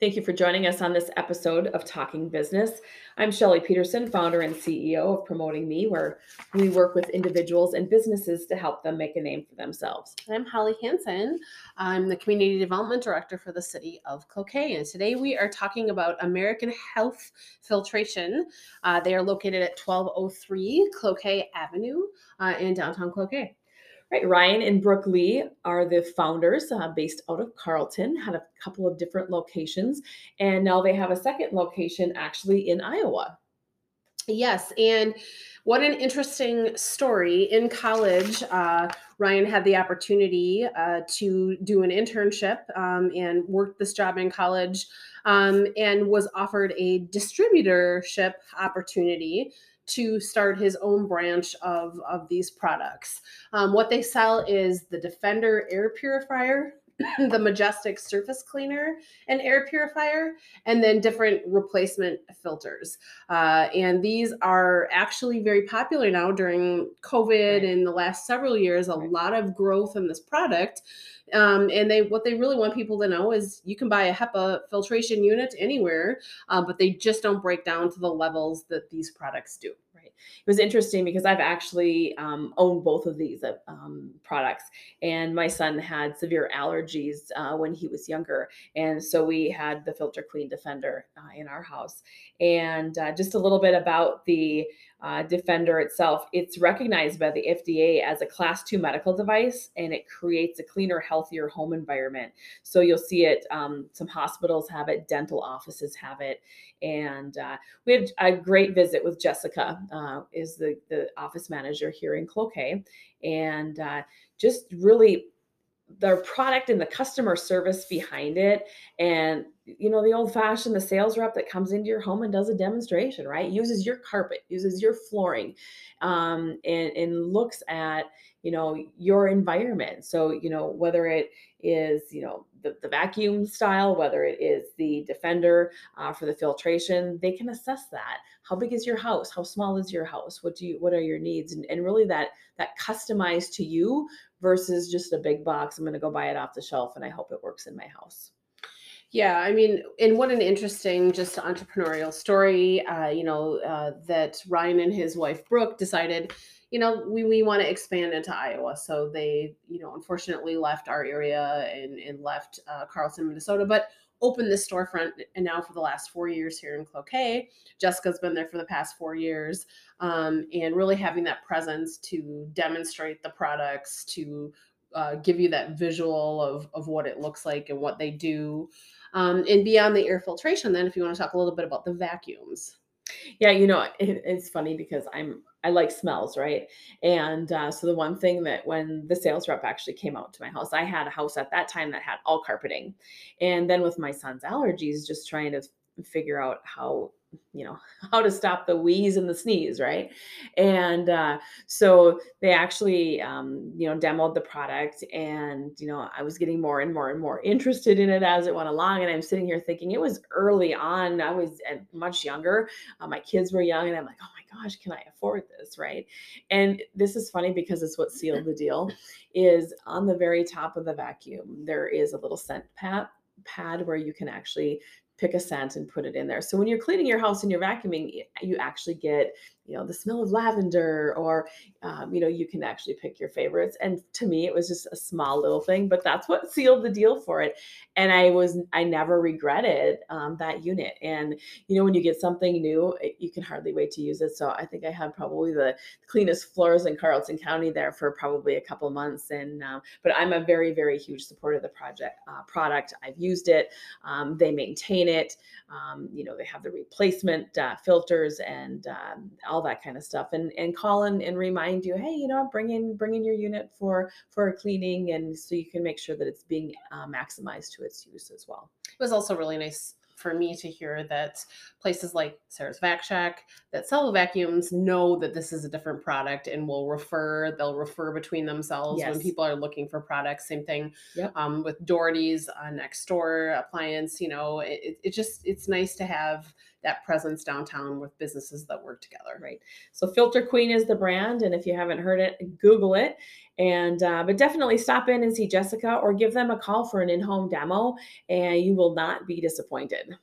Thank you for joining us on this episode of Talking Business. I'm Shelly Peterson, founder and CEO of Promoting Me, where we work with individuals and businesses to help them make a name for themselves. I'm Holly Hansen. I'm the Community Development Director for the City of Cloquet. And today we are talking about American Health Filtration. Uh, they are located at 1203 Cloquet Avenue uh, in downtown Cloquet. Right, Ryan and Brooke Lee are the founders uh, based out of Carlton, had a couple of different locations, and now they have a second location actually in Iowa. Yes, and what an interesting story. In college, uh, Ryan had the opportunity uh, to do an internship um, and worked this job in college um, and was offered a distributorship opportunity to start his own branch of, of these products. Um, what they sell is the Defender air purifier, the Majestic surface cleaner and air purifier, and then different replacement filters. Uh, and these are actually very popular now during COVID right. and the last several years. A right. lot of growth in this product. Um, and they what they really want people to know is you can buy a HEPA filtration unit anywhere, uh, but they just don't break down to the levels that these products do was interesting because I've actually um, owned both of these uh, um, products, and my son had severe allergies uh, when he was younger, and so we had the Filter Queen Defender uh, in our house. And uh, just a little bit about the uh, Defender itself, it's recognized by the FDA as a class two medical device and it creates a cleaner, healthier home environment. So you'll see it, um, some hospitals have it, dental offices have it. And uh, we had a great visit with Jessica, uh, is the, the office manager here in Cloquet. And uh, just really their product and the customer service behind it and you know the old fashioned the sales rep that comes into your home and does a demonstration right? Uses your carpet uses your flooring um, and, and looks at you know your environment. So you know whether it is you know the, the vacuum style whether it is the defender uh, for the filtration they can assess that. How big is your house? How small is your house? What do you what are your needs? And, and really that that customized to you versus just a big box i'm going to go buy it off the shelf and i hope it works in my house yeah, I mean, and what an interesting, just entrepreneurial story. Uh, you know, uh, that Ryan and his wife Brooke decided, you know, we, we want to expand into Iowa. So they, you know, unfortunately left our area and, and left uh, Carlton, Minnesota, but opened this storefront and now for the last four years here in Cloquet. Jessica's been there for the past four years um, and really having that presence to demonstrate the products, to uh, give you that visual of, of what it looks like and what they do. Um, and beyond the air filtration, then if you want to talk a little bit about the vacuums. Yeah, you know, it, it's funny because I'm I like smells, right? And uh, so the one thing that when the sales rep actually came out to my house, I had a house at that time that had all carpeting, and then with my son's allergies, just trying to figure out how you know how to stop the wheeze and the sneeze right? And uh, so they actually um, you know demoed the product and you know i was getting more and more and more interested in it as it went along. And i'm sitting here thinking it was early on. I was much younger. Uh, my kids were young and i'm like oh my gosh can i afford this? Right? And this is funny because it's what sealed the deal is on the very top of the vacuum there is a little scent pad pad where you can actually pick a scent and put it in there. So when you're cleaning your house and you're vacuuming, you actually get you know the smell of lavender or um, you know you can actually pick your favorites. And to me it was just a small little thing but that's what sealed the deal for it. And i was i never regretted um, that unit. And you know when you get something new you can hardly wait to use it. So i think i had probably the cleanest floors in carlton county there for probably a couple months. And um, but i'm a very very huge supporter of the project uh, product. I've used it. Um, they maintain it. Um, you know they have the replacement uh, filters and um, all all that kind of stuff and and call in and remind you hey you know bring in bring in your unit for for cleaning and so you can make sure that it's being uh, maximized to its use as well it was also really nice for me to hear that places like Sarah's Vac Shack that sell vacuums know that this is a different product and will refer, they'll refer between themselves yes. when people are looking for products. Same thing yep. um, with Doherty's uh, next door appliance, you know, it, it just, it's nice to have that presence downtown with businesses that work together. Right. So Filter Queen is the brand, and if you haven't heard it, Google it. And uh, but definitely stop in and see Jessica or give them a call for an in-home demo, and you will not be disappointed.